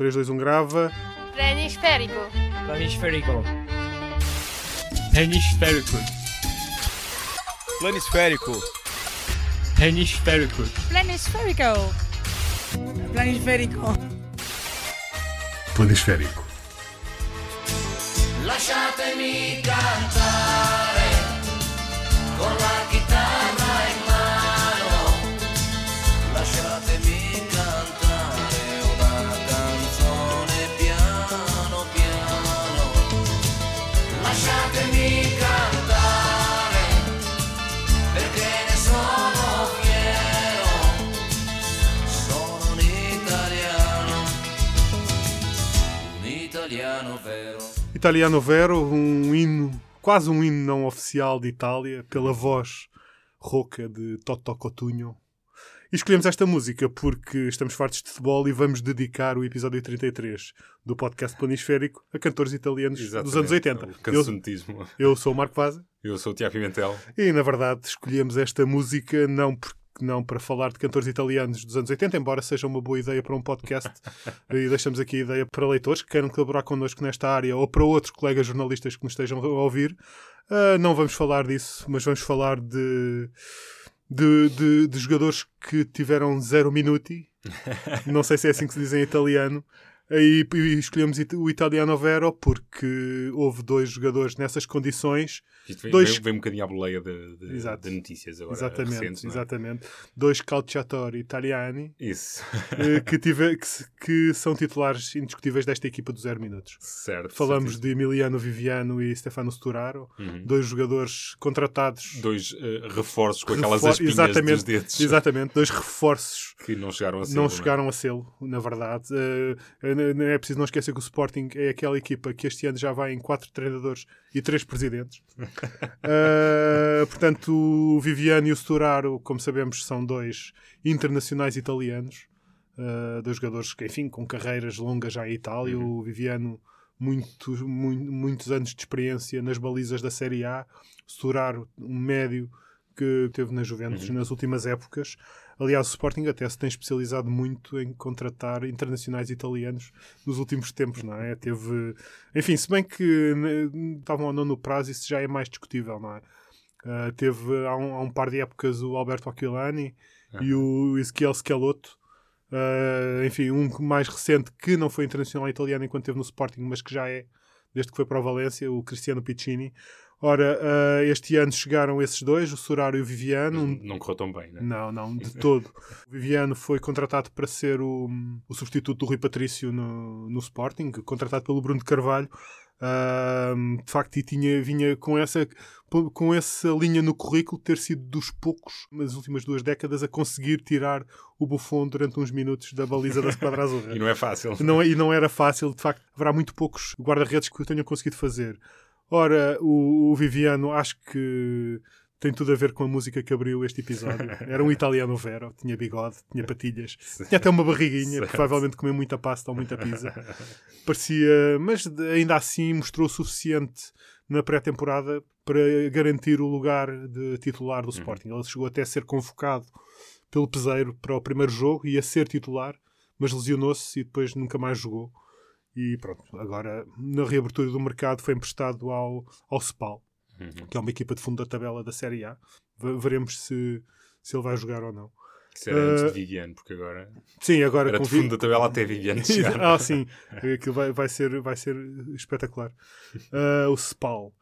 3, 2, 1, grava. Planisférico. Planisférico. Planisférico. Planisférico. Planisférico. Planisférico. Planisférico. Planisférico. Lasciatemi cantare italiano vero. Um hino, quase um hino não oficial de Itália, pela voz rouca de Toto Cotugno. E escolhemos esta música porque estamos fartos de futebol e vamos dedicar o episódio 33 do podcast Planisférico a cantores italianos dos anos 80. O Eu, eu sou o Marco Vaza Eu sou o Tiago Pimentel. e, na verdade, escolhemos esta música não porque não para falar de cantores italianos dos anos 80, embora seja uma boa ideia para um podcast. e deixamos aqui a ideia para leitores que queiram colaborar connosco nesta área ou para outros colegas jornalistas que nos estejam a ouvir. Ah, não vamos falar disso, mas vamos falar de, de, de- de jogadores que tiveram zero minuti. não sei se é assim que se diz em italiano. Aí e escolhemos o Italiano Vero porque houve dois jogadores nessas condições Isto vem, Dois- vem, um bocadinho à boleia de, de- de notícias agora. exatamente, recentes, é? exatamente. Dois calciatori italiani Isso. eh, que, tive, que, que são titulares indiscutíveis desta equipa do zero minutos. certo. Falamos certíssimo. de Emiliano Viviano e Stefano Sturaro, Uhum. dois jogadores contratados. Dois eh, reforços com aquelas refor- espinhas exatamente, dos dedos Exatamente, dois reforços que não chegaram a ser. não chegaram a sê-lo, na verdade. Não é preciso não esquecer que o Sporting é aquela equipa que este ano já vai em quatro treinadores e três presidentes. Eh, portanto, o Viviano e o Sturaro, como sabemos, são dois internacionais italianos. eh, dois jogadores que, enfim, com carreiras longas já em Itália. O Viviano, muitos, mui- muitos anos de experiência nas balizas da Série A. O Sturaro, um médio que teve na Juventus nas últimas épocas. Aliás, o Sporting até se tem especializado muito em contratar internacionais italianos nos últimos tempos, não é? Teve. Enfim, se bem que né, estavam ou não no prazo, isso já é mais discutível, não é? Ah, teve há um, há um par de épocas o Alberto Aquilani e o Ezequiel Scalotto. Ah, enfim, um mais recente que não foi internacional italiano enquanto esteve no Sporting, mas que já é, desde que foi para o Valência, o Cristiano Piccini. Ora, ah, este ano chegaram esses dois, o Soraro e o Viviano. um- Não correu tão bem, né? não, não, de todo. O Viviano foi contratado para ser o, o substituto do Rui Patrício no, no Sporting, contratado pelo Bruno de Carvalho. Ahm, de facto, e tinha, vinha com essa, com essa linha no currículo ter sido dos poucos nas últimas duas décadas a conseguir tirar o Buffon durante uns minutos da baliza da Esquadra Azul. E não é fácil. Não, é- e não era fácil, de facto, haverá muito poucos guarda-redes que o tenham conseguido fazer. Ora, o, o Viviano acho que tem tudo a ver com a música que abriu este episódio. Era um italiano vero, tinha bigode, tinha patilhas, tinha até uma barriguinha, provavelmente comeu muita pasta ou muita pizza. Parecia, mas ainda assim mostrou o suficiente na pré-temporada para garantir o lugar de titular do Sporting. Ele chegou até a ser convocado pelo Peseiro para o primeiro jogo, ia ser titular, mas lesionou-se e depois nunca mais jogou. E pronto, agora na reabertura do mercado foi emprestado ao, ao Spal, Uhum. que é uma equipa de fundo da tabela da Série A. Ve- Veremos se, se ele vai jogar ou não. Isso era antes Ah, de Viviane, porque agora Sim, agora era de fundo da tabela até Viviane chegar. ah, sim. Aquilo vai, vai, ser, vai ser espetacular. Ah, o Spal.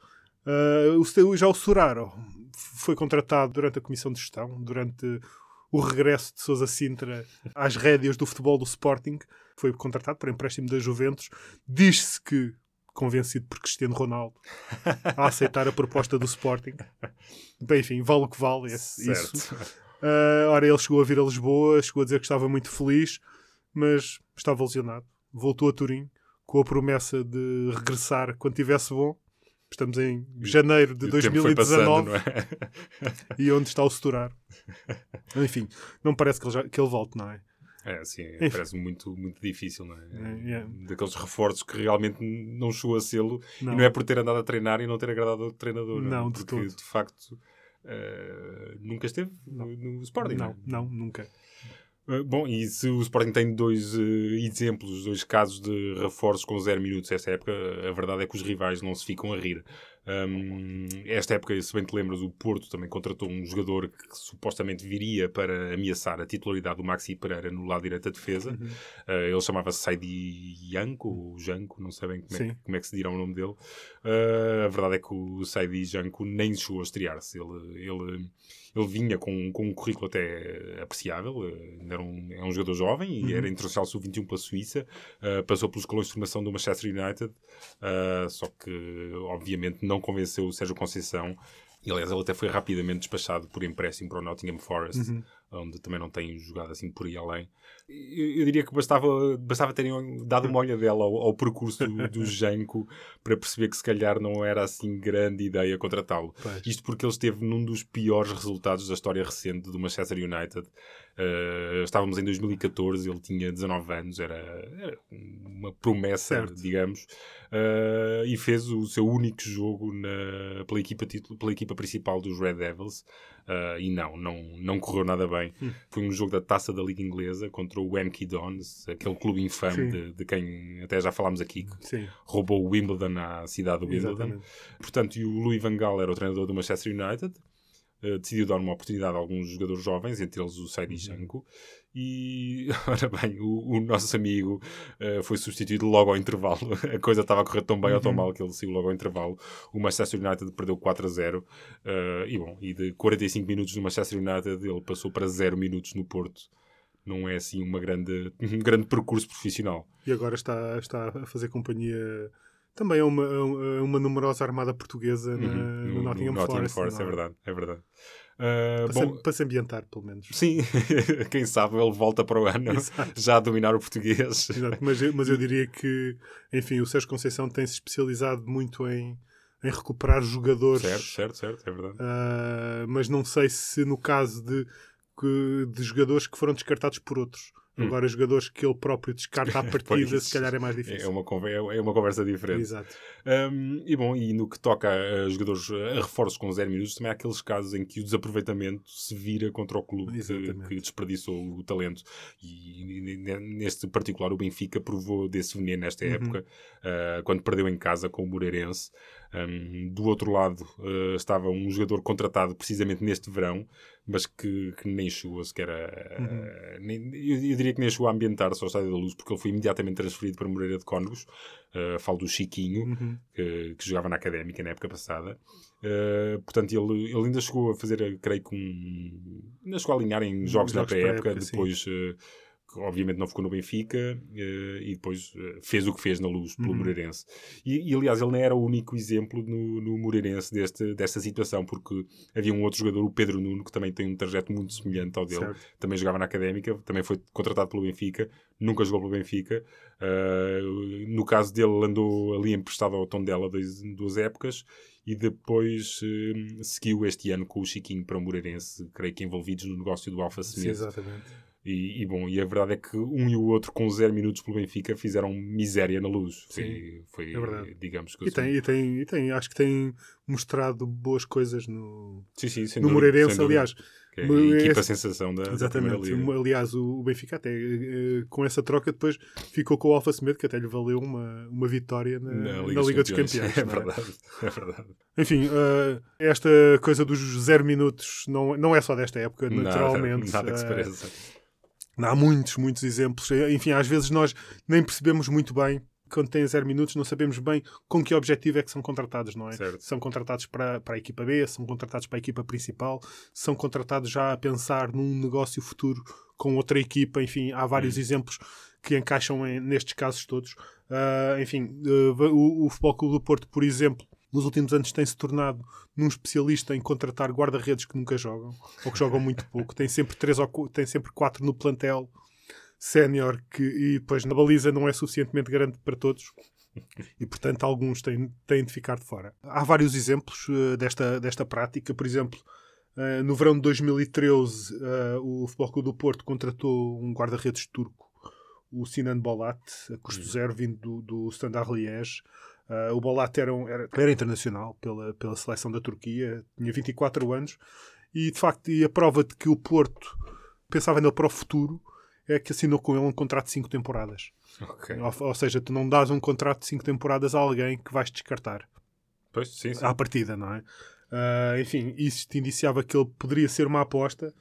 Ah, o Ste- já o Suraro foi contratado durante a comissão de gestão, durante o regresso de Sousa Sintra às rédeas do futebol do Sporting. Foi contratado para empréstimo da Juventus. Diz-se que convencido por Cristiano Ronaldo a aceitar a proposta do Sporting. Bem, enfim, vale o que vale esse- Certo. isso. Uh, ora, ele chegou a vir a Lisboa, chegou a dizer que estava muito feliz, mas estava lesionado. Voltou a Turim com a promessa de regressar quando tivesse bom. Estamos em janeiro de E o tempo foi passando, 2019 não é? e onde está o Sturar. Enfim, não parece que ele, já- que ele volte, não é? É, sim, Enfim. parece muito, muito difícil, não é? É, é. Daqueles reforços que realmente não chegou a sê-lo. Não. E não é por ter andado a treinar e não ter agradado ao treinador. Não, de Porque, todo. de facto, eh, nunca esteve no, no Sporting. Não, não, nunca. Uh, Bom, e se o Sporting tem dois uh, exemplos, dois casos de reforços com zero minutos esta época, a verdade é que os rivais não se ficam a rir. Um, esta época, se bem te lembras, o Porto também contratou um jogador que supostamente viria para ameaçar a titularidade do Maxi Pereira no lado direito da defesa. Uh, ele chamava-se Saidi Janko, ou Janko, não sei bem como é, como é que se dirá o nome dele. Uh, a verdade é que o Saidi Janko nem chegou a estrear-se. Ele, ele, ele vinha com, com um currículo até apreciável. ainda Era um, é um jogador jovem e era internacional sub-21 pela Suíça. Uh, passou pelos colões de formação do Manchester United. Só que, obviamente, não convenceu o Sérgio Conceição. E, aliás, ele até foi rapidamente despachado por empréstimo para o Nottingham Forest, onde também não tem jogado assim por aí além. Eu, eu diria que bastava, bastava terem dado uma olhadela ao, ao percurso do, do Janko para perceber que se calhar não era assim grande ideia contratá-lo. Isto porque ele esteve num dos piores resultados da história recente do Manchester United. Uh, estávamos em 2014, ele tinha 19 anos, era, era uma promessa, Certo. digamos, uh, e fez o seu único jogo na- pela, equipa, título- pela equipa principal dos Red Devils. Uh, e não, não, não correu nada bem. Hum. Foi um jogo da taça da Liga Inglesa contra o MK Dons, aquele clube infame de, de quem até já falámos aqui, que Sim, roubou o Wimbledon à cidade do Wimbledon. exatamente. Portanto, e o Louis Van Gaal era o treinador do Manchester United. eh, decidiu dar uma oportunidade a alguns jogadores jovens, entre eles o Saidi Janko. E, ora bem, o, o nosso amigo eh, foi substituído logo ao intervalo. A coisa estava a correr tão bem ou tão mal que ele saiu logo ao intervalo. O Manchester United perdeu 4 a 0. eh, e bom, e de 45 minutos no Manchester United, ele passou para 0 minutos no Porto. Não é assim uma grande, um grande percurso profissional. E agora está, está a fazer companhia também a uma, a uma numerosa armada portuguesa na, Uhum, no, Nottingham, Forest. é não é? verdade, é verdade. Ah, Para, bom, se, para se ambientar, pelo menos. sim, quem sabe ele volta para o ano Exato. já a dominar o português. Exato, mas, eu, mas eu diria que, enfim, o Sérgio Conceição tem-se especializado muito em, em recuperar jogadores. certo, certo, certo, é verdade. Ah, mas não sei se no caso de, de jogadores que foram descartados por outros. Hum. Agora, jogadores que ele próprio descarta à partida, se calhar é mais difícil. É uma, é uma conversa diferente. Exato. Um, e bom, e no que toca a jogadores a reforços com zero minutos, também há aqueles casos em que o desaproveitamento se vira contra o clube que, que desperdiçou o talento. E, ne- neste particular, o Benfica provou desse veneno nesta Uhum. época, uh, quando perdeu em casa com o Moreirense. Um, do outro lado uh, estava um jogador contratado precisamente neste verão, mas que, que nem chegou sequer a. Uhum. nem- eu, eu diria que nem chegou a ambientar-se ao Estádio da Luz, porque ele foi imediatamente transferido para Moreira de Cónegos. Uh, falo do Chiquinho, Uhum. que, que jogava na Académica na época passada. Uh, portanto, ele, ele ainda chegou a fazer, creio que um. Ainda chegou a alinhar em jogos, da Jogos pré-época, pré-época, depois. Que obviamente não ficou no Benfica uh, e depois uh, fez o que fez na luz pelo Uhum. Moreirense. E, e, aliás, ele não era o único exemplo no, no Moreirense deste, desta situação, porque havia um outro jogador, o Pedro Nuno, que também tem um trajeto muito semelhante ao dele. Certo. Também jogava na Académica, também foi contratado pelo Benfica, nunca jogou pelo Benfica. Uh, no caso dele, ele andou ali emprestado ao Tondela dois, duas épocas e depois uh, seguiu este ano com o Chiquinho para o Moreirense, creio que envolvidos no negócio do Alfa Sim, Semedo. exatamente. E, e bom, e a verdade é que um e o outro, com zero minutos pelo Benfica, fizeram miséria na luz. Foi, Sim, foi é digamos que E tem, e, tem, e tem, acho que tem mostrado boas coisas no, sim, sim, no dúvida, Moreirense, aliás. Que é a equipa sensação da, da Exatamente. Liga. Aliás, o, o Benfica até eh, com essa troca depois ficou com o Alfa Semedo, que até lhe valeu uma, uma vitória na, na Liga, dos Campeões. É não é? verdade, é verdade. Enfim, eh, esta coisa dos zero minutos não, não é só desta época, naturalmente. Nada, nada que se Eh, pareça. Há muitos, muitos exemplos. Enfim, às vezes nós nem percebemos muito bem, quando têm zero minutos, não sabemos bem com que objetivo é que são contratados, não é? Certo. São contratados para, para a equipa B, são contratados para a equipa principal, são contratados já a pensar num negócio futuro com outra equipa. Enfim, há vários exemplos que encaixam em- nestes casos todos. Ah, enfim, ah, o, o Futebol Clube do Porto, por exemplo, nos últimos anos tem-se tornado num especialista em contratar guarda-redes que nunca jogam, ou que jogam muito pouco. Tem sempre três ou tem sempre quatro no plantel sénior que e depois na baliza não é suficientemente grande para todos. E, portanto, alguns têm, têm de ficar de fora. Há vários exemplos eh, desta, desta prática. Por exemplo, eh, no verão de 2013, eh, o Futebol Clube do Porto contratou um guarda-redes turco, o Sinan Bolat, a custo zero, vindo do, do Standard Liège. Eh, o Bolat era, um- era, era internacional pela, pela seleção da Turquia, tinha 24 anos, e de facto, e a prova de que o Porto pensava nele para o futuro é que assinou com ele um contrato de 5 temporadas. Ok. Ou, ou seja, tu não dás um contrato de 5 temporadas a alguém que vais descartar Pois, sim, sim. à partida, não é? Ah, enfim, isso te indiciava que ele poderia ser uma aposta,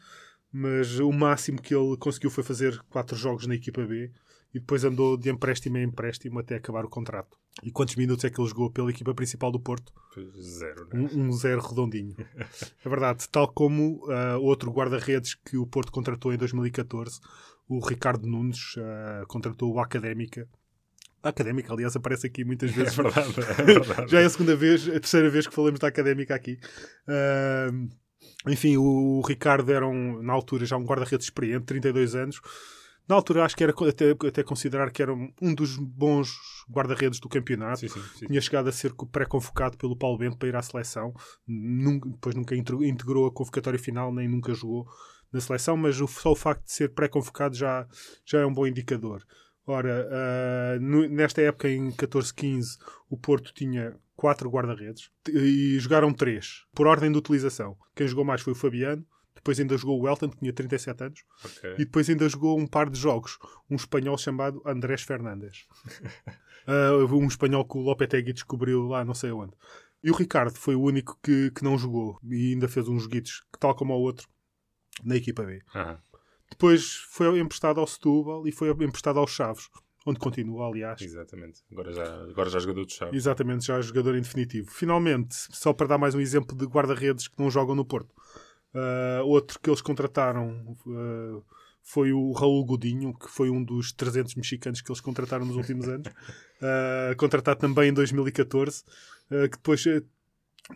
mas o máximo que ele conseguiu foi fazer 4 jogos na equipa B e depois andou de empréstimo em empréstimo até acabar o contrato. E quantos minutos é que ele jogou pela equipa principal do Porto? Zero, né? Um, um zero redondinho. É verdade, tal como ah, outro guarda-redes que o Porto contratou em 2014, o Ricardo Nunes, ah, contratou o Académica. A Académica, aliás, aparece aqui muitas É vezes. verdade, é verdade. Já é a segunda vez, a terceira vez que falamos da Académica aqui. Ah, enfim, o Ricardo era, um, na altura, já um guarda-redes experiente, 32 anos. Na altura, acho que era até, até considerar que era um dos bons guarda-redes do campeonato. Sim, sim, sim. Tinha chegado a ser co- pré-convocado pelo Paulo Bento para ir à seleção. Nunca- depois nunca integrou a convocatória final, nem nunca jogou na seleção, mas o- só o facto de ser pré-convocado já, já é um bom indicador. Ora, ah, no- nesta época, em 14-15, o Porto tinha quatro guarda-redes e jogaram três, por ordem de utilização. Quem jogou mais foi o Fabiano, depois ainda jogou o Elton, que tinha 37 anos, Ok. e depois ainda jogou um par de jogos. Um espanhol chamado Andrés Fernandes. Ah, um espanhol que o Lopetegui descobriu lá não sei onde. E o Ricardo foi o único que, que não jogou. E ainda fez uns joguitos, que tal como o outro, na equipa B. Aham. Depois foi emprestado ao Setúbal e foi emprestado aos Chaves. Onde continua, aliás. Exatamente. Agora já, agora já jogador de chave. Exatamente, já é jogador em definitivo. Finalmente, só para dar mais um exemplo de guarda-redes que não jogam no Porto. Ah, outro que eles contrataram ah, foi o Raul Godinho, que foi um dos 300 mexicanos que eles contrataram nos últimos anos. Ah, contratado também em 2014, ah, que depois ah,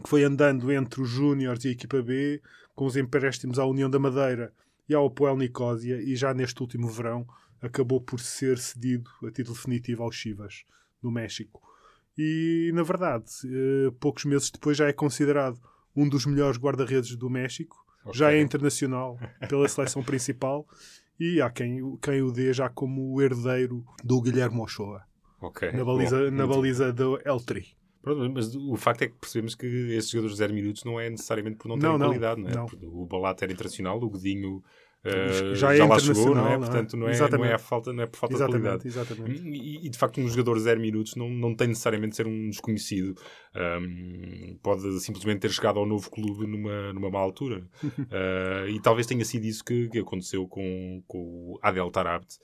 que foi andando entre os Júniors e a equipa B, com os empréstimos à União da Madeira e ao Poel Nicósia, e já neste último verão acabou por ser cedido a título definitivo aos Chivas, do México. E, na verdade, eh, poucos meses depois já é considerado um dos melhores guarda-redes do México, Ok. já é internacional pela seleção principal e há quem, o- quem o dê já como o herdeiro do Guilherme Ochoa, Ok. na baliza, Bom, na baliza do El Tri. Pronto, mas o facto é que percebemos que esses jogadores de 0 minutos não é necessariamente por não terem Não, não, qualidade, não é? não. Porque O Balat era internacional, o Godinho eh, Já já, é lá chegou, não é? não é? Portanto, não é, não Exatamente. é, a falta, não é por falta de Exatamente, qualidade. exatamente. E, e, de facto, um jogador de 0 minutos não, não tem necessariamente de ser um desconhecido. Ahm, pode simplesmente ter chegado ao novo clube numa, numa má altura. Ah, e talvez tenha sido isso que, que aconteceu com, com o Adel Tarabt,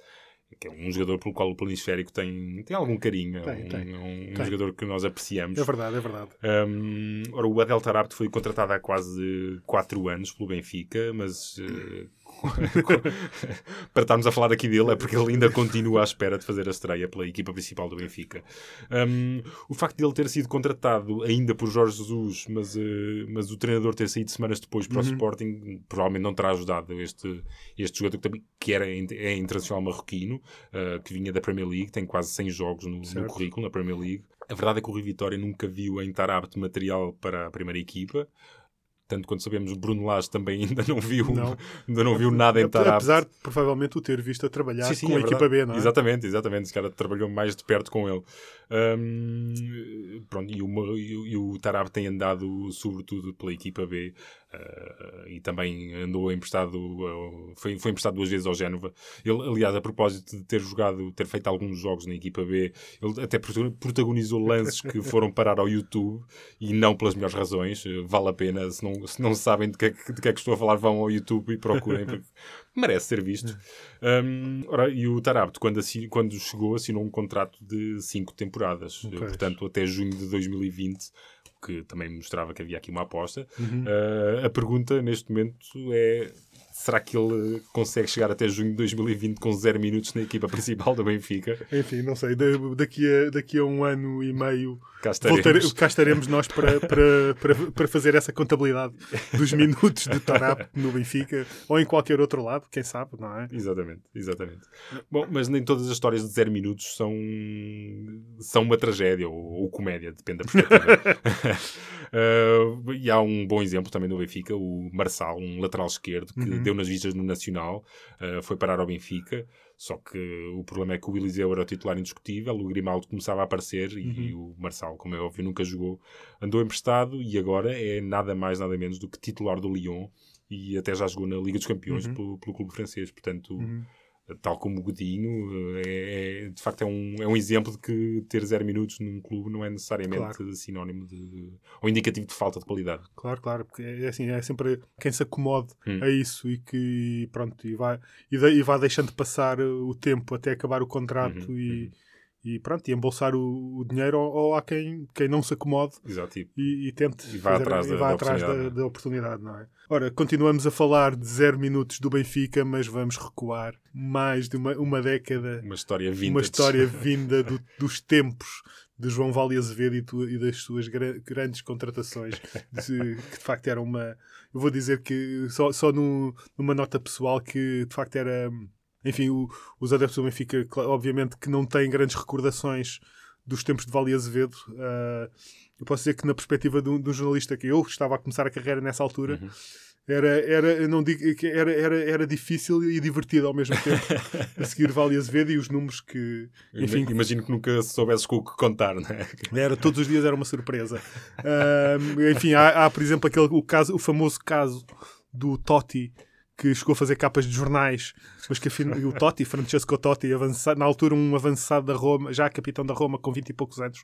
que é um jogador pelo qual o planisférico tem, tem algum carinho. É Tem, um, tem. é um Tem. jogador que nós apreciamos. É verdade, é verdade. Um, ora, o Adel Tarabt foi contratado há quase 4 anos pelo Benfica, mas eh, para estarmos a falar aqui dele é porque ele ainda continua à espera de fazer a estreia pela equipa principal do Benfica. Um, o facto de ele ter sido contratado ainda por Jorge Jesus, mas, eh, mas o treinador ter saído semanas depois para o Sporting, provavelmente não terá ajudado este, este jogador que, também, que era, é internacional marroquino, eh, que vinha da Premier League, tem quase 100 jogos no, no currículo na Premier League. A verdade é que o Rui Vitória nunca viu em Tarabt material para a primeira equipa. Tanto quanto sabemos, o Bruno Lage também ainda não viu, Não. ainda não viu nada em Tarabt. Apesar de provavelmente o ter visto a trabalhar Sim, sim, com é a equipa verdade. B, não é? Exatamente, exatamente. Esse cara trabalhou mais de perto com ele. Hum, pronto, e, o, e, e o Tarab tem andado sobretudo pela equipa B ah, e também andou emprestado, ah, foi, foi emprestado duas vezes ao Génova. Ele, aliás, a propósito de ter jogado, ter feito alguns jogos na equipa B, ele até protagon- protagonizou lances que foram parar ao YouTube e não pelas melhores razões. Vale a pena, se não, se não sabem de que, é que- de que é que estou a falar, vão ao YouTube e procurem, porque merece ser visto. Um, ora, e o Tarabt, quando, quando chegou, assinou um contrato de 5 temporadas, Ok. portanto, até junho de 2020, o que também mostrava que havia aqui uma aposta. Uhum. Uh, a pergunta neste momento é: será que ele consegue chegar até junho de 2020 com 0 minutos na equipa principal do Benfica? Enfim, não sei, da- daqui a, daqui a um ano e meio Cá estaremos. voltare- cá estaremos nós para, para, para, para fazer essa contabilidade dos minutos de Tarap no Benfica ou em qualquer outro lado, quem sabe, não é? Exatamente, exatamente. Bom, mas nem todas as histórias de zero minutos são, são uma tragédia ou, ou comédia, depende da perspectiva. Uh, e há um bom exemplo também no Benfica, o Marçal, um lateral esquerdo que Uhum. deu nas vistas no Nacional, uh, foi parar ao Benfica. Só que o problema é que o Eliseu era o titular indiscutível, o Grimaldo começava a aparecer e o Marçal, como é óbvio, nunca jogou. Andou emprestado e agora é nada mais, nada menos do que titular do Lyon e até já jogou na Liga dos Campeões Uhum. pelo, pelo clube francês. Portanto, Uhum. Tal como o Godinho, é, é- de facto é um, é um exemplo de que ter zero minutos num clube não é necessariamente Claro. sinónimo de. ou indicativo de falta de qualidade. Claro, claro, porque é assim, é sempre quem se acomode Hum. a isso e que pronto, e vai, e, de- e vai deixando passar o tempo até acabar o contrato Uhum, e, e pronto, e embolsar o, o dinheiro ou, ou há quem, quem não se acomode Exato. E- e, e tente E vá atrás e da- vá da atrás da, oportunidade, não é? da oportunidade, não é? Ora, continuamos a falar de zero minutos do Benfica, mas vamos recuar mais de uma, uma década, Uma história vintage. uma história vinda do- dos tempos de João Vale Azevedo e, tu- e das suas gra- grandes contratações, de- que de facto era uma. Eu vou dizer que só, só no- numa nota pessoal que de facto era. Enfim, o- os adeptos do Benfica, obviamente, que não têm grandes recordações dos tempos de Vale Azevedo. ah, eu posso dizer que, na perspectiva de um, de um jornalista que eu estava a começar a carreira nessa altura, Uhum. era, era, não digo era, era, era difícil e divertido ao mesmo tempo a seguir Vale Azevedo e os números que, enfim, Ima- Imagino que nunca soubesses com o que contar, não é? era, todos os dias era uma surpresa. Ahm, enfim, há, há, por exemplo, aquele, o, caso, o famoso caso do Totti, que chegou a fazer capas de jornais, mas que afinal, o Totti, Francesco Totti, avança- na altura um avançado da Roma, já capitão da Roma com 20 e poucos anos,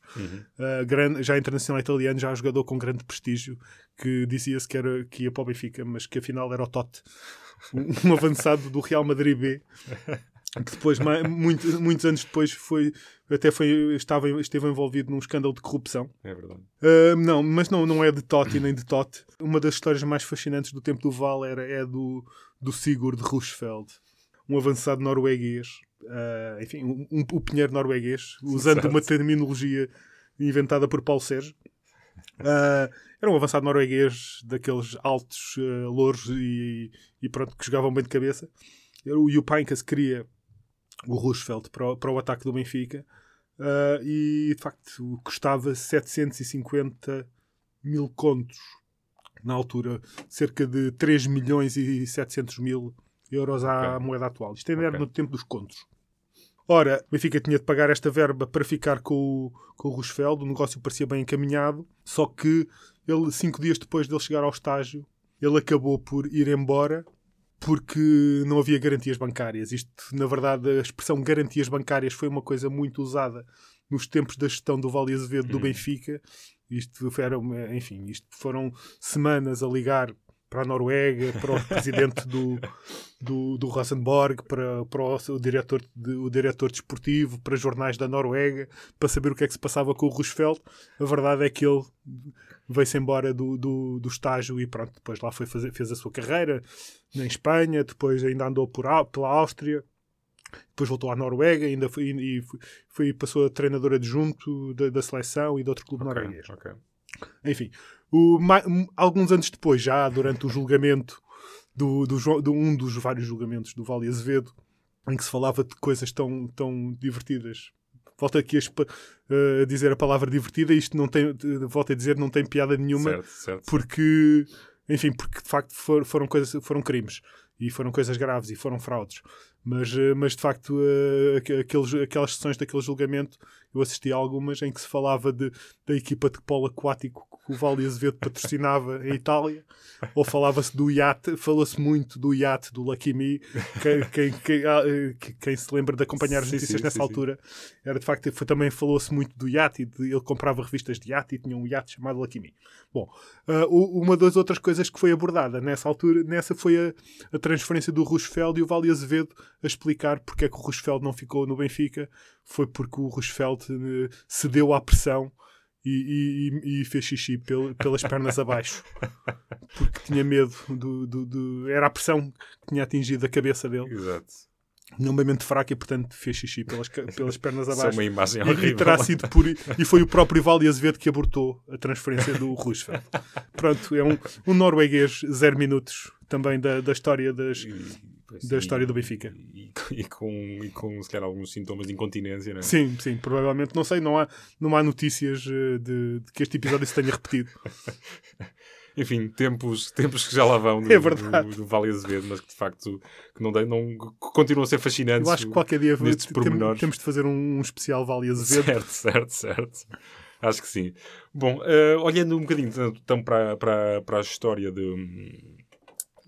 ah, grande, já internacional italiano, já jogador com grande prestígio, que dizia-se que, era, que ia para o Benfica, mas que afinal era o Totti, um, um avançado do Real Madrid B. Que depois, muito- muitos anos depois, foi, até foi, estava, esteve envolvido num escândalo de corrupção. É verdade. Uh, não, mas não, não é de Totti nem de Totti. Uma das histórias mais fascinantes do tempo do Val era, é do, do Sigurd Roosevelt, um avançado norueguês, uh, enfim, um, um, o pinheiro norueguês, usando uma terminologia inventada por Paulo Sérgio. Uh, era um avançado norueguês daqueles altos, louros e, e pronto, que jogavam bem de cabeça. Era O Jupainkas queria o Roosevelt para o, para o ataque do Benfica uh, e de facto custava 750 mil contos na altura, cerca de 3 milhões e 700 mil euros à moeda atual. Isto ainda era Ok. no tempo dos contos. Ora, o Benfica tinha de pagar esta verba para ficar com o, com o Roosevelt, o negócio parecia bem encaminhado, só que ele, cinco dias depois dele chegar ao estágio, ele acabou por ir embora porque não havia garantias bancárias. Isto, na verdade, a expressão garantias bancárias foi uma coisa muito usada nos tempos da gestão do Vale Azevedo do Uhum. Benfica. Isto uma- enfim, isto foram semanas a ligar para a Noruega, para o presidente do, do, do Rosenborg, para, para o, seu diretor, de, o diretor desportivo, para jornais da Noruega, para saber o que é que se passava com o Roosevelt. A verdade é que ele veio-se embora do, do, do estágio e pronto, depois lá foi fazer, fez a sua carreira em Espanha, depois ainda andou por, pela Áustria, depois voltou à Noruega ainda foi, e foi, passou a treinador adjunto da, da seleção e de outro clube Ok, norueguês. ok. Enfim, o, alguns anos depois, já durante o julgamento do, do, de um dos vários julgamentos do Vale Azevedo, em que se falava de coisas tão, tão divertidas. Volto aqui a, espa- a dizer a palavra divertida, isto não tem, volto a dizer, não tem piada nenhuma, Certo, certo. porque, enfim, porque de facto for- foram, coisas, foram crimes e foram coisas graves e foram fraudes. Mas, eh, mas de facto, eh, aqu- aqueles, aquelas sessões daquele julgamento, eu assisti a algumas em que se falava de, da equipa de polo aquático que o Vale Azevedo patrocinava em Itália, ou falava-se do iate, falou-se muito do iate do Lucky Me. Quem, quem, quem, ah, que- quem se lembra de acompanhar as Sim, notícias sim, nessa sim, sim. altura, era de facto, foi, também falou-se muito do iate, e de- ele comprava revistas de iate e tinha um iate chamado Lucky Me. Bom, Uh, uma das outras coisas que foi abordada nessa altura, nessa foi a, a transferência do Roosevelt e o Vale Azevedo a explicar porque é que o Roosevelt não ficou no Benfica. Foi porque o Roosevelt eh, cedeu à pressão e, e- e fez xixi pel- pelas pernas abaixo. Porque tinha medo do, do- do- Era a pressão que tinha atingido a cabeça dele. Exato. Tinha uma mente fraca e, portanto, fez xixi pelas, pelas pernas Isso é abaixo. uma imagem E- E, horrível. terá sido por, e foi o próprio Vale Azevedo que abortou a transferência do Roosevelt. Pronto, é um, um norueguês zero minutos também da, da história das, E- pois, da e- história do Benfica. E, e com, e com, se calhar, alguns sintomas de incontinência, não é? Sim, sim, provavelmente. Não sei, não há, não há notícias eh, de, de que este episódio se tenha repetido. Enfim, tempos, tempos que já lá vão do, É verdade. do, do Vale Azevedo, mas que de facto que não, não, continuam a ser fascinantes. Eu acho que qualquer dia nestes tem- pormenores. temos de fazer um, um especial Vale Azevedo. Certo, certo, certo. Acho que sim. Bom, eh, olhando um bocadinho então para, para, para a história de,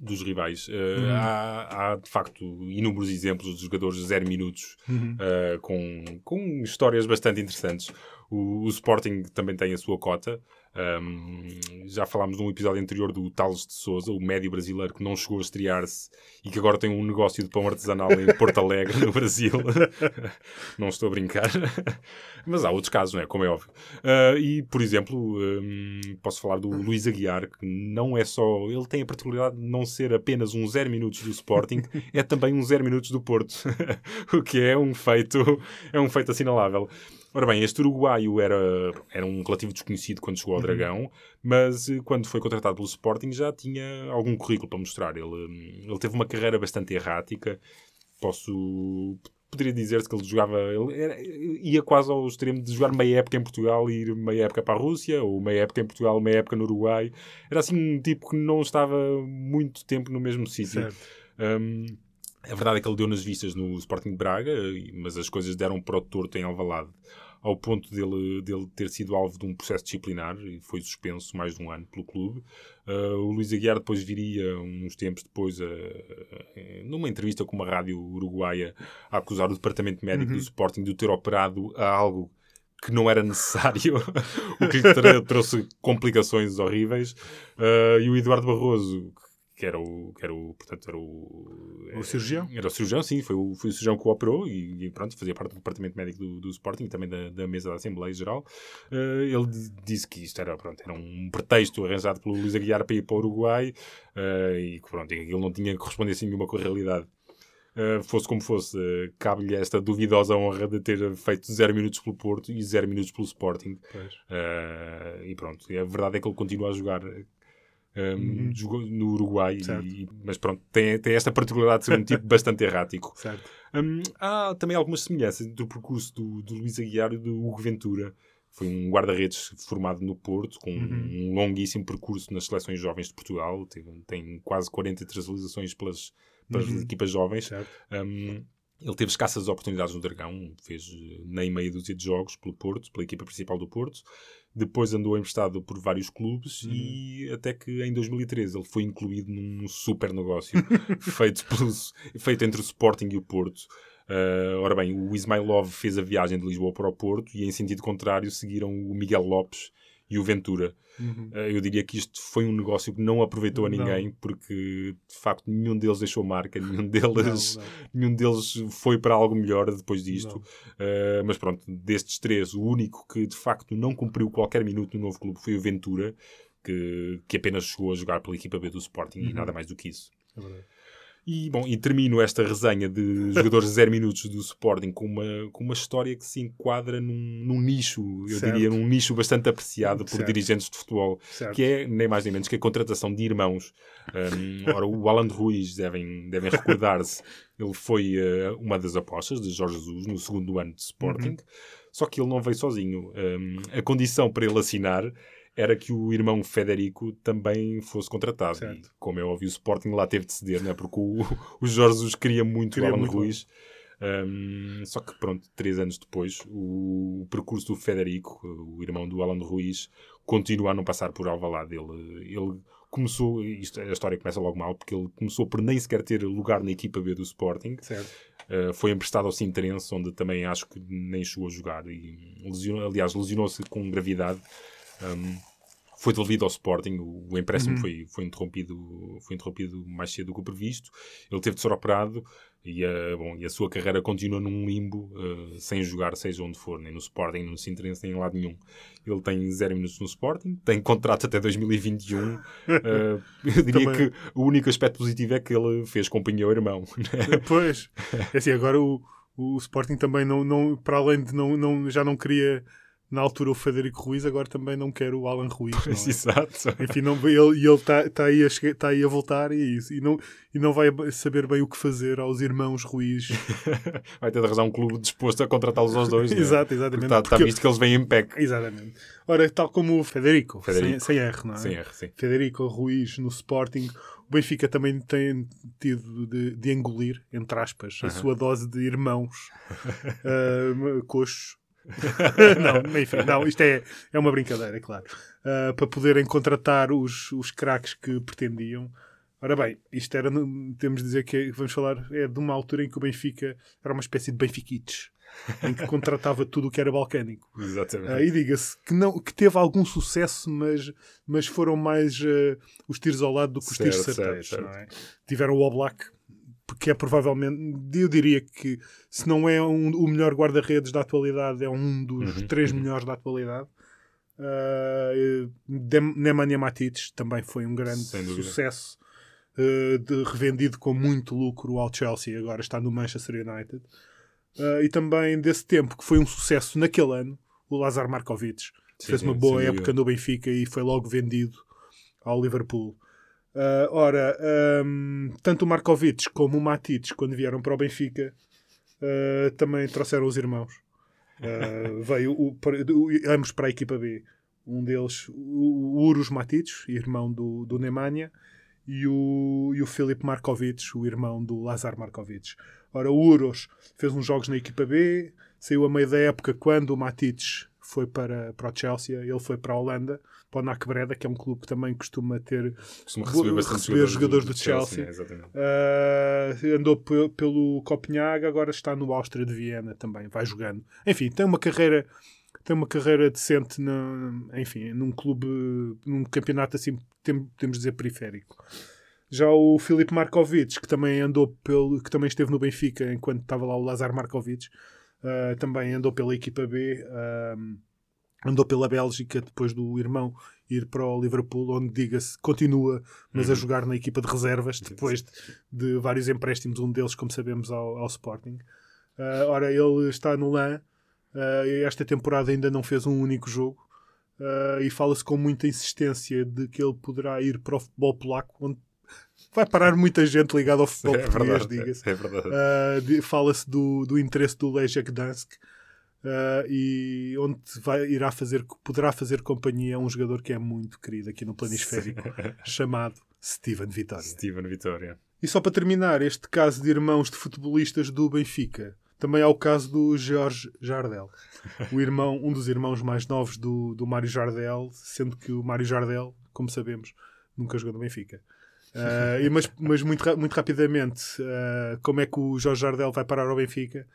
dos rivais. Uh, há, há, de facto, inúmeros exemplos de jogadores de 0 minutos uh, com, com histórias bastante interessantes. O, o Sporting também tem a sua cota. Um, já falámos num episódio anterior do Tales de Souza, o médio brasileiro que não chegou a estrear-se e que agora tem um negócio de pão artesanal em Porto Alegre, no Brasil. não estou a brincar. Mas há outros casos, não é? Como é óbvio. Uh, e, por exemplo, um, posso falar do Luís Aguiar, que não é só. Ele tem a particularidade de não ser apenas um 0 minutos do Sporting, é também um 0 minutos do Porto. o que é um feito, é um feito assinalável. Ora bem, este uruguaio era, era um relativo desconhecido quando chegou ao Dragão, mas eh, quando foi contratado pelo Sporting já tinha algum currículo para mostrar. Ele, hum, ele teve uma carreira bastante errática. Posso. Poderia dizer-se que ele jogava. Ele era- ia quase ao extremo de jogar meia época em Portugal e ir meia época para a Rússia, ou meia época em Portugal, meia época no Uruguai. Era assim um tipo que não estava muito tempo no mesmo sítio. Um, a verdade é que ele deu nas vistas no Sporting de Braga, mas as coisas deram para o torto em Alvalade, ao ponto dele, dele ter sido alvo de um processo disciplinar e foi suspenso mais de um ano pelo clube. Uh, o Luís Aguiar depois viria, uns tempos depois, a- a- numa entrevista com uma rádio uruguaia, a acusar o departamento médico do Sporting de ter operado a algo que não era necessário, o que lhe trouxe complicações horríveis. Uh, e o Eduardo Barroso, que era o, que era o portanto, era o... O cirurgião? Era o cirurgião, sim, foi o, foi o cirurgião que o operou e, e pronto, fazia parte do departamento médico do, do Sporting e também da, da mesa da Assembleia Geral. Uh, ele di- disse que isto era, pronto, era um pretexto arranjado pelo Luís Aguiar para ir para o Uruguai uh, e que pronto, ele não tinha correspondência nenhuma com a realidade. Uh, fosse como fosse, uh, cabe-lhe esta duvidosa honra de ter feito 0 minutos pelo Porto e 0 minutos pelo Sporting. Uh, e pronto, a verdade é que ele continua a jogar um, jogou no Uruguai, e- mas pronto, tem, tem esta particularidade de ser um tipo bastante errático. Hum, há também algumas semelhanças entre o percurso do, do Luís Aguiar e do Hugo Ventura. Foi um guarda-redes formado no Porto, com um longuíssimo percurso nas seleções jovens de Portugal. Tem, tem quase 43 realizações pelas, pelas equipas jovens. Um, ele teve escassas oportunidades no Dragão, fez eh, nem meia dúzia de jogos pelo Porto, pela equipa principal do Porto. Depois andou emprestado por vários clubes e até que em 2013 ele foi incluído num super negócio feito, pelos, feito entre o Sporting e o Porto. Uh, ora bem, o Ismailov fez a viagem de Lisboa para o Porto e em sentido contrário seguiram o Miguel Lopes e o Ventura. Uh, eu diria que isto foi um negócio que não aproveitou a Não. ninguém porque de facto nenhum deles deixou marca, nenhum deles Não, não. nenhum deles foi para algo melhor depois disto. Não. Uh, mas pronto, destes três, o único que de facto não cumpriu qualquer minuto no novo clube foi o Ventura, que, que apenas chegou a jogar pela equipa B do Sporting e nada mais do que isso. É verdade. E, bom, e termino esta resenha de jogadores de 0 minutos do Sporting com uma, com uma história que se enquadra num, num nicho, eu Certo. diria, num nicho bastante apreciado por Certo. dirigentes de futebol, Certo. que é nem mais nem menos que a contratação de irmãos. Um, ora, o Alan Ruiz, devem, devem recordar-se, ele foi eh, uma das apostas de Jorge Jesus no segundo ano de Sporting, Uhum. só que ele não veio sozinho. Um, a condição para ele assinar era que o irmão Federico também fosse contratado. Certo. E, como é óbvio, o Sporting lá teve de ceder, não é? Porque o, o Jorge Jesus queria muito Queria o Alan muito Ruiz. Um, só que pronto, três anos depois, o percurso do Federico, o irmão do Alan Ruiz, continua a não passar por Alvalade. Ele, ele começou, isto, a história começa logo mal, porque ele começou por nem sequer ter lugar na equipa B do Sporting. Uh, foi emprestado ao Sinterense, onde também acho que nem chegou a jogar. E lesionou, aliás, lesionou-se com gravidade. Um, foi devolvido ao Sporting, o, empréstimo foi, foi, interrompido, foi interrompido mais cedo do que o previsto. Ele teve de ser operado e a, bom, e a sua carreira continua num limbo, uh, sem jogar, seja onde for, nem no Sporting, nem no Sinterense, nem em lado nenhum. Ele tem 0 minutos no Sporting, tem contrato até 2021. uh, eu diria Também. que o único aspecto positivo é que ele fez companhia ao irmão. Pois, é assim, agora o, o Sporting também não, não para além de não, não, já não queria na altura o Federico Ruiz, agora também não quer o Alan Ruiz. não é? Exato. Enfim, não, ele, e ele está tá aí, tá aí a voltar e, é e, não, e não vai saber bem o que fazer aos irmãos Ruiz. Vai ter de arranjar um clube disposto a contratá-los aos dois. é? Exato, exatamente. Está, está Porque- visto que eles vêm em PEC. Exatamente. Ora, tal como o Federico. Sem, sem R, não é? Sem R, sim. Federico Ruiz no Sporting. O Benfica também tem tido de, de engolir, entre aspas, a sua dose de irmãos ah, coxos. não, enfim, não, isto é, é uma brincadeira, claro. Ah, para poderem contratar os, os craques que pretendiam. Ora bem, isto era, temos de dizer que é- vamos falar, é de uma altura em que o Benfica era uma espécie de Benfiquites, em que contratava tudo o que era balcânico. Exatamente. Ah, e diga-se que, não, que teve algum sucesso, mas, mas foram mais ah, os tiros ao lado do que os tiros Certo, certeiros. certo, não é? Tiveram o Oblak, que é provavelmente, eu diria que se não é um- o melhor guarda-redes da atualidade, é um dos Uhum, três uhum. melhores da atualidade. Uh, Nemanja Matic também foi um grande sucesso, uh, de- revendido com muito lucro ao Chelsea, agora está no Manchester United. Uh, e também desse tempo, que foi um sucesso naquele ano, o Lazar Markovic Sim, fez uma boa época dúvida. no Benfica e foi logo vendido ao Liverpool. Uh, ora, um, tanto o Markovic como o Matic, quando vieram para o Benfica, uh, também trouxeram os irmãos. Uh, veio o, para- o- ambos para a equipa B. Um deles, o, o Urus Matic, irmão do, do Nemanja, e o, e o Filip Markovic, o irmão do Lazar Markovic. Ora, o Uros fez uns jogos na equipa B, saiu a meio da época quando o Matic foi para, para o Chelsea, ele foi para a Holanda, para o NAC Breda, que é um clube que também costuma ter Costuma receber receber jogadores do Chelsea. né? Exatamente. Uh, andou pe- pelo Copenhaga, agora está no Áustria de Viena também, vai jogando. Enfim, tem uma carreira tem uma carreira decente na, enfim, num clube, num campeonato assim, tem- temos de dizer periférico. Já o Filipe Markovic, que também andou pelo, que também esteve no Benfica enquanto estava lá o Lazar Markovic, uh, também andou pela equipa B, um, andou pela Bélgica depois do irmão ir para o Liverpool, onde diga-se continua, mas a Uhum. jogar na equipa de reservas depois de, de vários empréstimos, um deles, como sabemos, ao, ao Sporting. Uh, ora, ele está no LAN, uh, esta temporada ainda não fez um único jogo. uh, e fala-se com muita insistência de que ele poderá ir para o futebol polaco, onde vai parar muita gente ligada ao futebol É português, diga-se. É verdade. Uh, Fala-se do, do interesse do Legia Gdansk uh, e onde vai, irá fazer, poderá fazer companhia a um jogador que é muito querido aqui no planisférico, chamado Steven Vitória. Steven Vitória. E só para terminar, este caso de irmãos de futebolistas do Benfica, também há o caso do Jorge Jardel, o irmão, um dos irmãos mais novos do, do Mário Jardel, sendo que o Mário Jardel, como sabemos, nunca jogou no Benfica. E mas mas muito, muito rapidamente, ah, como é que o Jorge Jardel vai parar ao Benfica?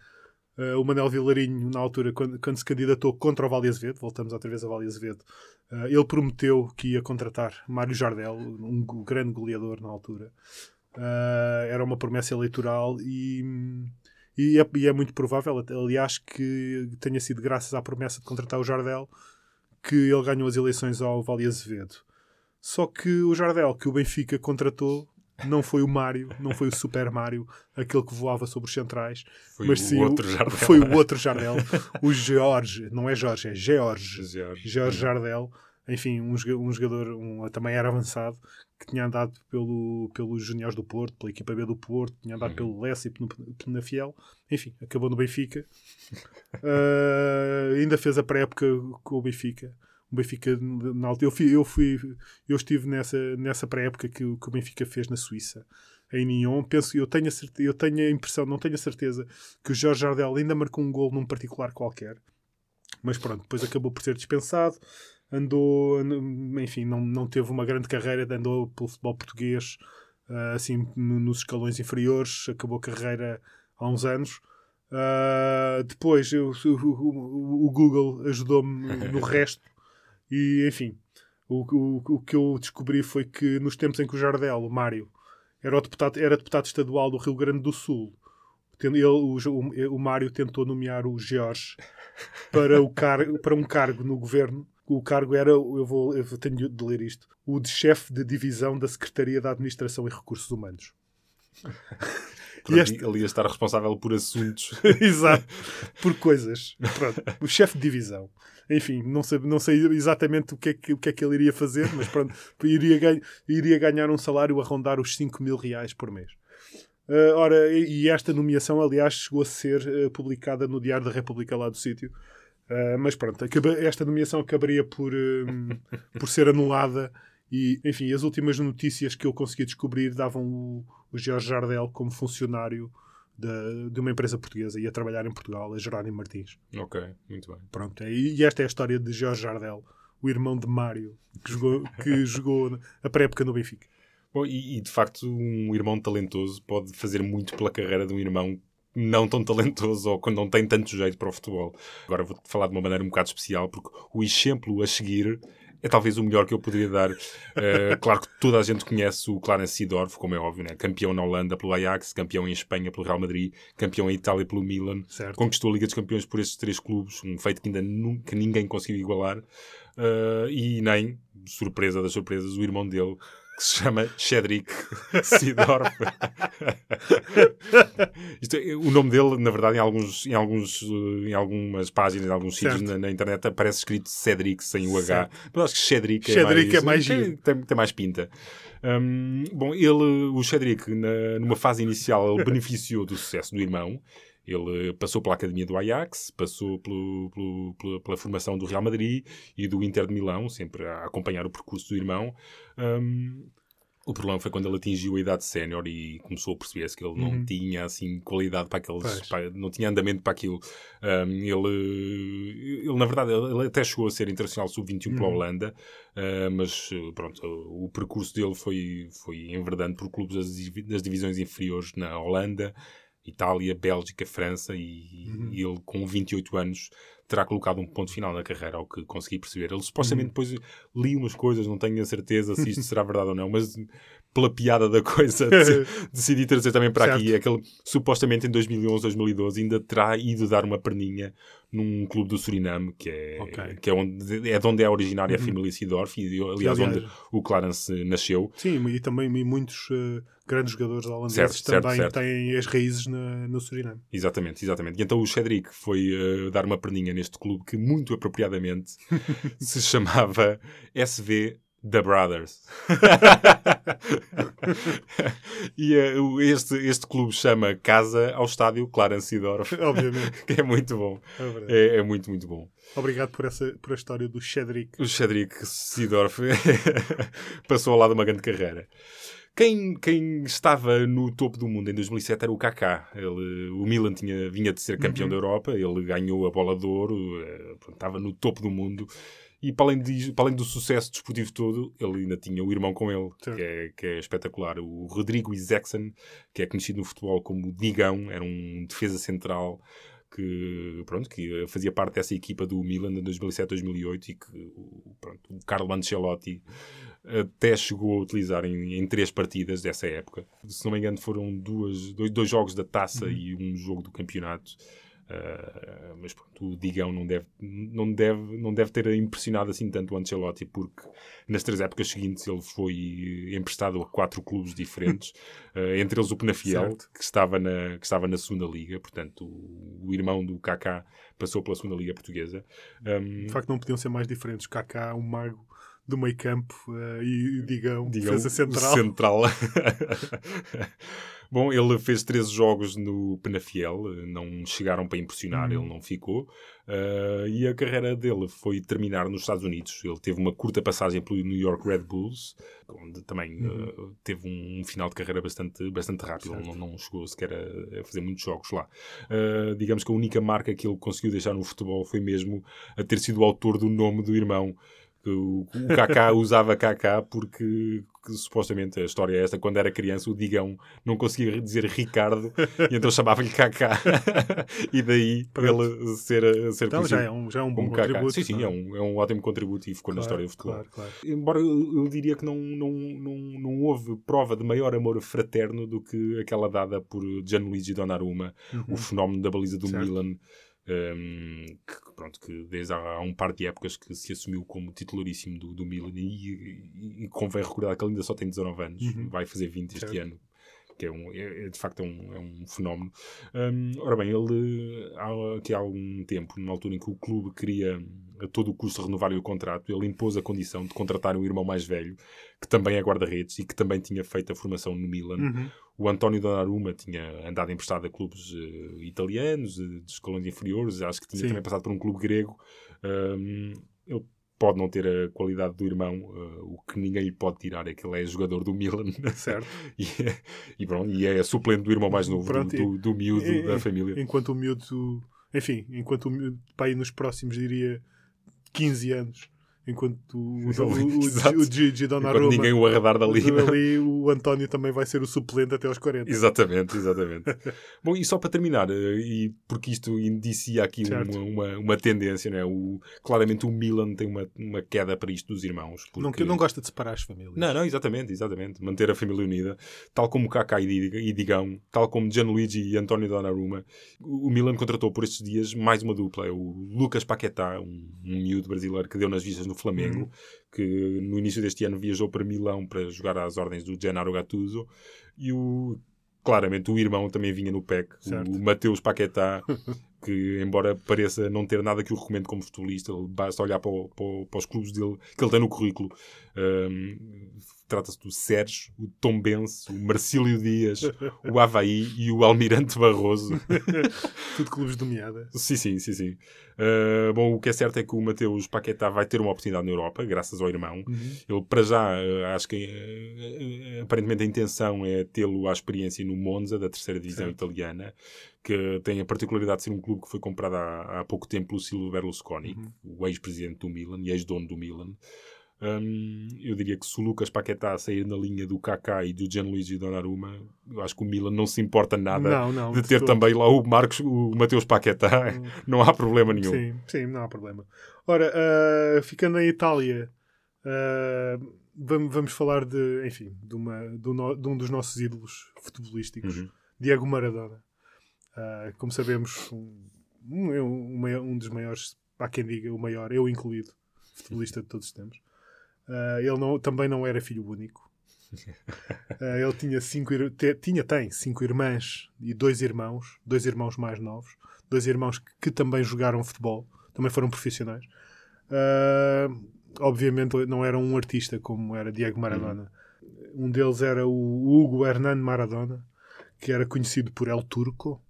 Ah, o Manel Vilarinho, na altura, quando, quando se candidatou contra o Vale Azevedo, voltamos outra vez ao Vale Azevedo, ah, ele prometeu que ia contratar Mário Jardel, um grande goleador na altura. Ah, era uma promessa eleitoral e, e, é, e é muito provável, aliás, que tenha sido graças à promessa de contratar o Jardel que ele ganhou as eleições ao Vale Azevedo. Só que o Jardel que o Benfica contratou não foi o Mário, não foi o Super Mário, aquele que voava sobre os centrais, Foi mas o sim outro Jardel. foi o outro Jardel, o George, não é Jorge, é George. Jorge. Jorge Jardel, enfim, um, um jogador um, também era avançado, que tinha andado pelo, pelos Juniores do Porto, pela equipa B do Porto, tinha andado Uhum. pelo Lessa e pelo Penafiel, enfim, acabou no Benfica. Ah, ainda fez a pré-época com o Benfica. O Benfica, na altura, eu, fui, eu, fui, eu estive nessa, nessa pré-época que, o- que o Benfica fez na Suíça, em Nyon. Penso, eu tenho, a certe- eu tenho a impressão, não tenho a certeza, que o Jorge Jardel ainda marcou um gol num particular qualquer. Mas pronto, depois acabou por ser dispensado. Andou, and- enfim, não, não teve uma grande carreira, andou pelo futebol português, ah, assim, no- nos escalões inferiores. Acabou a carreira há uns anos. Ah, depois eu- o- o Google ajudou-me no resto. E enfim, o, o, o que eu descobri foi que nos tempos em que o Jardel, o Mário, era, o deputado, era deputado estadual do Rio Grande do Sul, ele, o, o, o Mário tentou nomear o Jorge para, o car, para um cargo no governo. O cargo era, eu, vou, eu tenho de ler isto, o de chefe de divisão da Secretaria da Administração e Recursos Humanos. Portanto, este- Ele ia estar responsável por assuntos. Exato. Por coisas. Pronto. O chefe de divisão. Enfim, não sei, não sei exatamente o que, é que, o que é que ele iria fazer, mas pronto, iria, iria ganhar um salário a rondar os 5 mil reais por mês. Ah, ora, e, esta nomeação, aliás, chegou a ser ah, publicada no Diário da República lá do sítio. Ah, mas pronto, acaba- esta nomeação acabaria por, por ser anulada e, enfim, as últimas notícias que eu consegui descobrir davam o, o Jorge Jardel como funcionário da- de uma empresa portuguesa e a trabalhar em Portugal, a Jerónimo Martins. ok, muito bem. Pronto, é- e esta é a história de Jorge Jardel, o irmão de Mário, que jogou, que jogou a pré-época no Benfica. Bom, e, e, de facto, um irmão talentoso pode fazer muito pela carreira de um irmão não tão talentoso ou quando não tem tanto jeito para o futebol. Agora vou-te falar de uma maneira um bocado especial, porque o exemplo a seguir é talvez o melhor que eu poderia dar. Uh, claro que toda a gente conhece o Clarence Seedorf, como é óbvio, né? campeão na Holanda pelo Ajax, campeão em Espanha pelo Real Madrid, campeão em Itália pelo Milan, Certo. conquistou a Liga dos Campeões por estes três clubes, um feito que ainda nunca ninguém conseguiu igualar. Uh, e nem, surpresa das surpresas, o irmão dele, que se chama Cedric Seedorf. Isto é- o nome dele, na verdade, em, alguns, em, alguns, eh, em algumas páginas, em alguns sítios na, na internet, aparece escrito Cedric sem o H. Certo. Mas acho que Cedric, é é mais tem, tem, tem mais pinta. Hum, bom, ele, o Cedric, numa fase inicial, ele beneficiou do sucesso do irmão. Ele passou pela academia do Ajax, passou pelo- pelo- pela, pela formação do Real Madrid e do Inter de Milão, sempre a acompanhar o percurso do irmão. Hum, o problema foi quando ele atingiu a idade sénior e começou a perceber-se que ele não Uhum. tinha assim qualidade para aqueles. Para- não tinha andamento para aquilo. Um, ele, ele, na verdade, ele até chegou a ser internacional sub-21 pela Uhum. Holanda, uh, mas pronto, o percurso dele foi, foi enverdando por clubes das, das divisões inferiores na Holanda, Itália, Bélgica, França e, Uhum. e ele com 28 anos terá colocado um ponto final na carreira, ao que consegui perceber. Ele supostamente Uhum. depois li umas coisas, não tenho a certeza se isto será verdade ou não, mas pela piada da coisa dec- decidi trazer também para aqui. Certo. É que ele supostamente em 2011, 2012 ainda terá ido dar uma perninha num clube do Suriname, que é, Ok. que é, onde, é de onde é originária Uhum. a família Sidorf e aliás, aliás- onde o Clarence nasceu. Sim, e também muitos eh, grandes jogadores holandeses Certo, também certo. têm as raízes na- no Suriname. Exatamente, exatamente. E então o Cedric foi eh, dar uma perninha neste clube que, muito apropriadamente, se chamava SV The Brothers. e o- este, este clube chama Casa ao Estádio Clarence Seedorf, Obviamente. que é muito bom. É. É, é muito, muito bom. Obrigado por, essa, por a história do Cedric. O Cedric Seedorf passou ao lado de uma grande carreira. Quem, quem estava no topo do mundo em 2007 era o Kaká. Ele, o Milan tinha, vinha de ser campeão Uhum. da Europa, ele ganhou a bola de ouro, eh, pronto, estava no topo do mundo. E para além, de- para além do sucesso desportivo todo, ele ainda tinha o irmão com ele, que é, que é espetacular. O Rodrigo Isaacson, que é conhecido no futebol como Digão, era um defesa central que, pronto, que fazia parte dessa equipa do Milan de 2007-2008 e que o- pronto, o Carlo Ancelotti até chegou a utilizar em, em três partidas dessa época. Se não me engano, foram duas, dois, dois jogos da taça Uhum. e um jogo do campeonato. Uh, mas pronto, o Digão não deve, não, deve, não deve ter impressionado assim tanto o Ancelotti, porque nas três épocas seguintes ele foi emprestado a quatro clubes diferentes, uh, entre eles o Penafiel, Certo. que estava, na, que estava na segunda liga, portanto, o, o irmão do Kaká passou pela segunda liga portuguesa. Um, De facto, não podiam ser mais diferentes. Kaká, um mago do meio campo eh, e Digam, defesa central. central. Bom, ele fez 13 jogos no Penafiel, não chegaram para impressionar, Uhum. ele não ficou. Uh, e a carreira dele foi terminar nos Estados Unidos. Ele teve uma curta passagem pelo New York Red Bulls, onde também uh, teve um, um final de carreira bastante, bastante rápido. Ele não, não chegou sequer a, a fazer muitos jogos lá. Uh, digamos que a única marca que ele conseguiu deixar no futebol foi mesmo a ter sido o autor do nome do irmão. Que O, o Kaká usava Kaká porque que, supostamente a história é esta, quando era criança o Digão não conseguia dizer Ricardo e então chamava-lhe Kaká e daí Pronto. ele ser, ser Então já é um, já é um bom contributo. Sim, sim, não é um, é um ótimo contributo e ficou na Claro, história do futebol. Claro, claro. Embora eu, eu diria que não, não, não, não houve prova de maior amor fraterno do que aquela dada por Gianluigi Donnarumma, Uhum. o fenómeno da baliza do Certo. Milan, um, que, pronto, que desde há, um par de épocas que se assumiu como titularíssimo do, do Milan e, e, e convém recordar que ele ainda só tem 19 anos, Uhum. vai fazer 20 este Certo. ano. Que é, um, é, é, de facto é um, é um fenómeno. Um, ora bem, ele há, aqui há algum tempo, numa altura em que o clube queria a todo o custo renovar o contrato, ele impôs a condição de contratar um irmão mais velho, que também é guarda-redes e que também tinha feito a formação no Milan. Uhum. O António Donnarumma tinha andado emprestado a clubes eh, italianos, eh, de escalões inferiores, acho que tinha Sim. também passado por um clube grego. Um, ele pode não ter a qualidade do irmão, eh, o que ninguém lhe pode tirar é que ele é jogador do Milan. Certo. e, é- e pronto, e é suplente do irmão mais novo, Pronto, do, do, do miúdo e- da família. Enquanto o miúdo, enfim, enquanto o miúdo, para aí nos próximos, diria 15 anos, enquanto o, o, o, Exato. o Gigi Enquanto Donnarumma ninguém o arredar dali. ali, o António também vai ser o suplente até aos 40. Exatamente, exatamente. Bom, e só para terminar, eh, e porque isto indicia aqui uma, uma, uma tendência, né? o, claramente o Milan tem uma, uma queda para isto dos irmãos. Não, porque- que não gosta de separar as famílias. Não, não, exatamente, exatamente. Manter a família unida, tal como Kaká e Di- Digão, tal como Gianluigi e António Donnarumma. O o Milan contratou por estes dias mais uma dupla, é o Lucas Paquetá, um, um miúdo brasileiro que deu nas vistas no Flamengo, que no início deste ano viajou para Milão para jogar às ordens do Gennaro Gattuso, e o claramente o irmão também vinha no PEC, Certo. o Mateus Paquetá, que embora pareça não ter nada que o recomende como futebolista, basta olhar para, o- para para os clubes dele, que ele tem no currículo. Hum, Trata-se do Sérgio, o Tombense, o Marcílio Dias, o Havaí e o Almirante Barroso. Tudo clubes de meada. sim, sim, sim, sim. Uh, bom, o que é certo é que o Mateus Paquetá vai ter uma oportunidade na Europa, graças ao irmão. Ele, para já, eh, acho que eh, aparentemente a intenção é tê-lo à experiência no Monza, da terceira divisão italiana, que tem a particularidade de ser um clube que foi comprado há, há pouco tempo pelo Silvio Berlusconi, o ex-presidente do Milan e ex-dono do Milan. Hum, eu diria que se o Lucas Paquetá sair na linha do Kaká e do Gianluigi Donnarumma, eu acho que o Milan não se importa nada Não, não, de de ter também lá o Marcos, o Mateus Paquetá. não há problema nenhum. Sim, sim, não há problema. Ora, ah, ficando em Itália, ah, vamos, vamos falar de, enfim, de, uma, do no- de um dos nossos ídolos futebolísticos, Uhum. Diego Maradona. Ah, como sabemos, um, um, um, maior- um dos maiores, há quem diga o maior, eu incluído, futebolista de todos os tempos. Ah, ele não, também não era filho único. Ah, ele tinha cinco, te- tinha, tem cinco irmãs e dois irmãos, dois irmãos mais novos, dois irmãos que, que também jogaram futebol, também foram profissionais. Ah, obviamente não era um artista como era Diego Maradona. Um deles era o Hugo Hernán Maradona, que era conhecido por El Turco,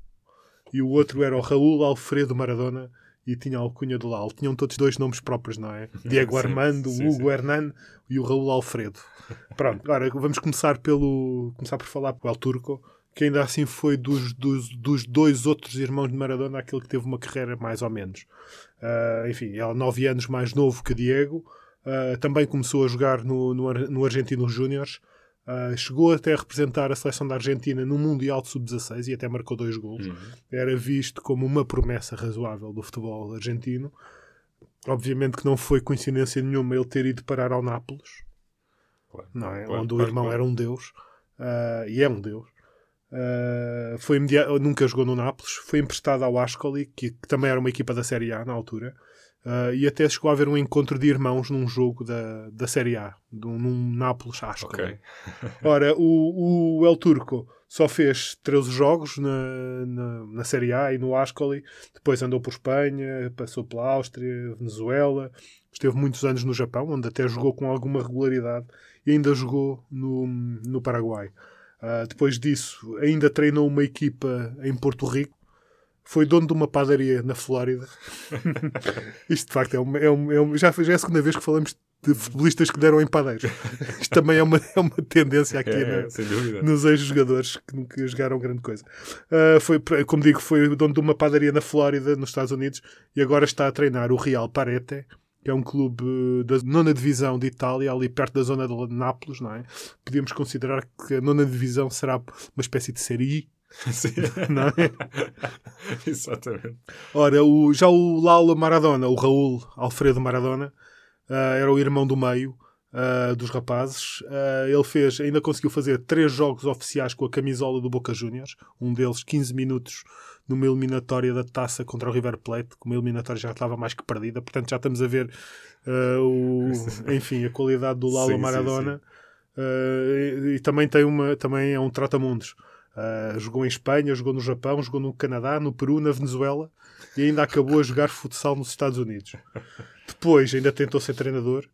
e o outro era o Raul Alfredo Maradona, e tinha a alcunha do Lal. Tinham todos dois nomes próprios, não é? Diego Sim, Armando, sim, Hugo sim. Hernán e o Raul Alfredo. Pronto, agora vamos começar pelo começar por falar pelo El Turco, que ainda assim foi dos, dos, dos dois outros irmãos de Maradona aquele que teve uma carreira mais ou menos. Ah, enfim, ele é nove anos mais novo que Diego. Ah, também começou a jogar no, no, no Argentino Júniors. Ah, chegou até a representar a seleção da Argentina no Mundial de Sub-16 e até marcou dois gols. Uhum. Era visto como uma promessa razoável do futebol argentino. Obviamente que não foi coincidência nenhuma ele ter ido parar ao Nápoles, Claro, não é? claro, onde o claro, irmão claro. era um deus ah, e é um deus. Ah, foi imedi- nunca jogou no Nápoles, foi emprestado ao Ascoli, que, que também era uma equipa da Série A na altura, ah, e até chegou a haver um encontro de irmãos num jogo da, da Série A, de um- num Nápoles Ascoli. Ok. Ora, o, o El Turco só fez 13 jogos na, na, na Série A e no Ascoli. Depois andou por Espanha, passou pela Áustria, Venezuela. Esteve muitos anos no Japão, onde até jogou com alguma regularidade. E ainda jogou no, no Paraguai. Ah, depois disso, ainda treinou uma equipa em Porto Rico. Foi dono de uma padaria na Flórida. Isto, de facto, é é é já, já é a segunda vez que falamos de futebolistas que deram em padeiros. Isto também é uma, é uma tendência aqui É, na- nos ex-jogadores que nunca jogaram grande coisa. Ah, foi, como digo, foi dono de uma padaria na Flórida, nos Estados Unidos, e agora está a treinar o Real Parete, que é um clube da nona divisão de Itália, ali perto da zona de Nápoles, não é? Podíamos considerar que a nona divisão será uma espécie de série Sim. Não é? Exatamente. Ora, o, já o Lalo Maradona, o Raul Alfredo Maradona, ah, era o irmão do meio ah, dos rapazes. Ah, ele fez, ainda conseguiu fazer três jogos oficiais com a camisola do Boca Juniors, um deles 15 minutos numa eliminatória da taça contra o River Plate, que uma eliminatória já estava mais que perdida, portanto já estamos a ver o, enfim, a qualidade do Lalo Sim, sim, Maradona. Ah, e, e também tem uma também é um tratamundos. Uh, jogou em Espanha, jogou no Japão, jogou no Canadá, no Peru, na Venezuela e ainda acabou a jogar futsal nos Estados Unidos. Depois ainda tentou ser treinador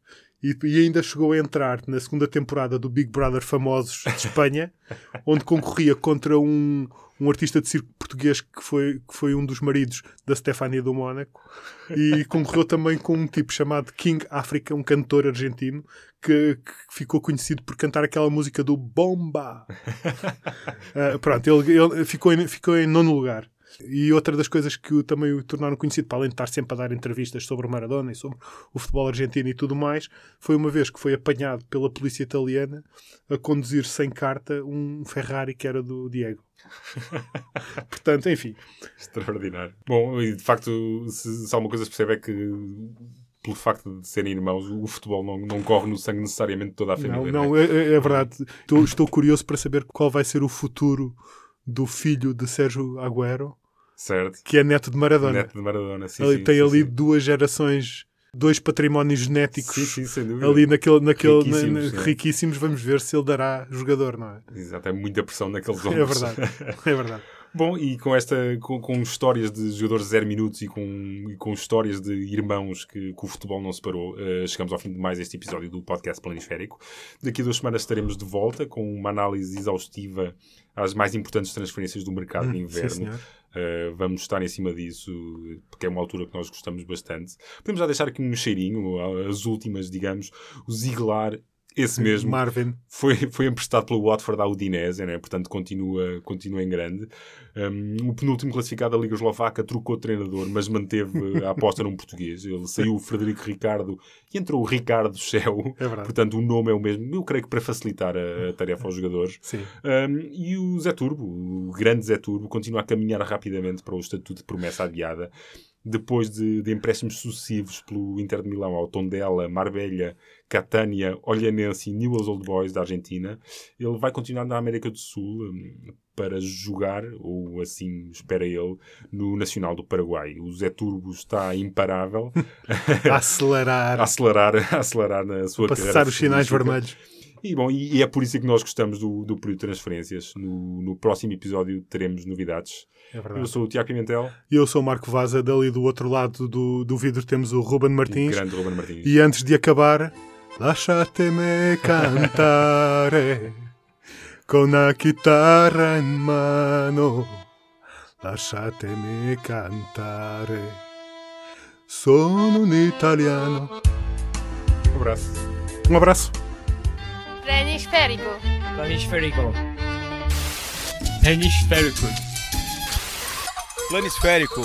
e, e ainda chegou a entrar na segunda temporada do Big Brother Famosos de Espanha, onde concorria contra um, um artista de circo português que foi, que foi um dos maridos da Stefania do Mónaco e concorreu também com um tipo chamado King Africa, um cantor argentino que, que ficou conhecido por cantar aquela música do Bomba. Ah, pronto, ele, ele ficou, em, ficou em nono lugar. E outra das coisas que o, também o tornaram conhecido, para além de estar sempre a dar entrevistas sobre o Maradona e sobre o futebol argentino e tudo mais, foi uma vez que foi apanhado pela polícia italiana a conduzir sem carta um Ferrari que era do Diego. Portanto, enfim, Extraordinário. Bom, e de facto, se, se alguma coisa se percebe é que, pelo facto de serem irmãos, o futebol não, não corre no sangue necessariamente de toda a família. não, não não, é, é- é verdade. Estou, estou curioso para saber qual vai ser o futuro do filho de Sérgio Agüero, Certo. que é neto de Maradona. Neto de Maradona, sim, Ele sim, tem sim, ali sim. duas gerações, dois patrimónios genéticos Sim, sim, ali naquele, naquele, na- Riquíssimos, na- sim. riquíssimos. Vamos ver se ele dará jogador, não é? Exato, é muita pressão naqueles É ombros. verdade. É verdade. Bom, e com esta com, com histórias de jogadores de zero minutos e com, e com histórias de irmãos que, que o futebol não separou, eh, chegamos ao fim de mais este episódio do podcast Planisférico. Daqui a duas semanas estaremos de volta com uma análise exaustiva às mais importantes transferências do mercado de Sim, inverno. senhor. Uh, vamos estar em cima disso, porque é uma altura que nós gostamos bastante. Podemos já deixar aqui um cheirinho, as últimas, digamos, o Ziegler, esse mesmo, Marvin. foi, foi emprestado pelo Watford à Udinese, né? portanto continua, continua em grande. Um, o penúltimo classificado da Liga Eslovaca trocou treinador, mas manteve a aposta num português. Ele saiu o Frederico Ricardo e entrou o Ricardo Shell. É verdade. Portanto, o nome é o mesmo. Eu creio que para facilitar a, a tarefa aos jogadores. Sim. Um, e o Zé Turbo, o grande Zé Turbo, continua a caminhar rapidamente para o estatuto de promessa adiada. Depois de, de empréstimos sucessivos pelo Inter de Milão ao Tondela, Marbella, Catânia, Olhanense e Newell's Old Boys da Argentina, ele vai continuar na América do Sul um, para jogar, ou assim espera ele, no Nacional do Paraguai. O Zé Turbo está imparável A acelerar. a acelerar, a acelerar na sua Passar carreira os sinais vermelhos. E, bom, e, e é por isso que nós gostamos do, do período de transferências. No, no próximo episódio teremos novidades. É Eu sou o Tiago Pimentel, E eu sou o Marco Vaza. Dali do outro lado do, do vidro temos o Ruben o Martins. grande Ruben Martins. E antes de acabar, lasciatemi cantare con la chitarra in mano. Lasciatemi cantare. Sono un italiano. Um abraço. Um abraço. Planisférico. Planisférico. Hemisférico. Planisférico.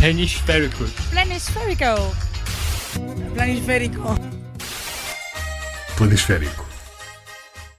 Hemisférico. Planisférico. Planisférico. Planisférico.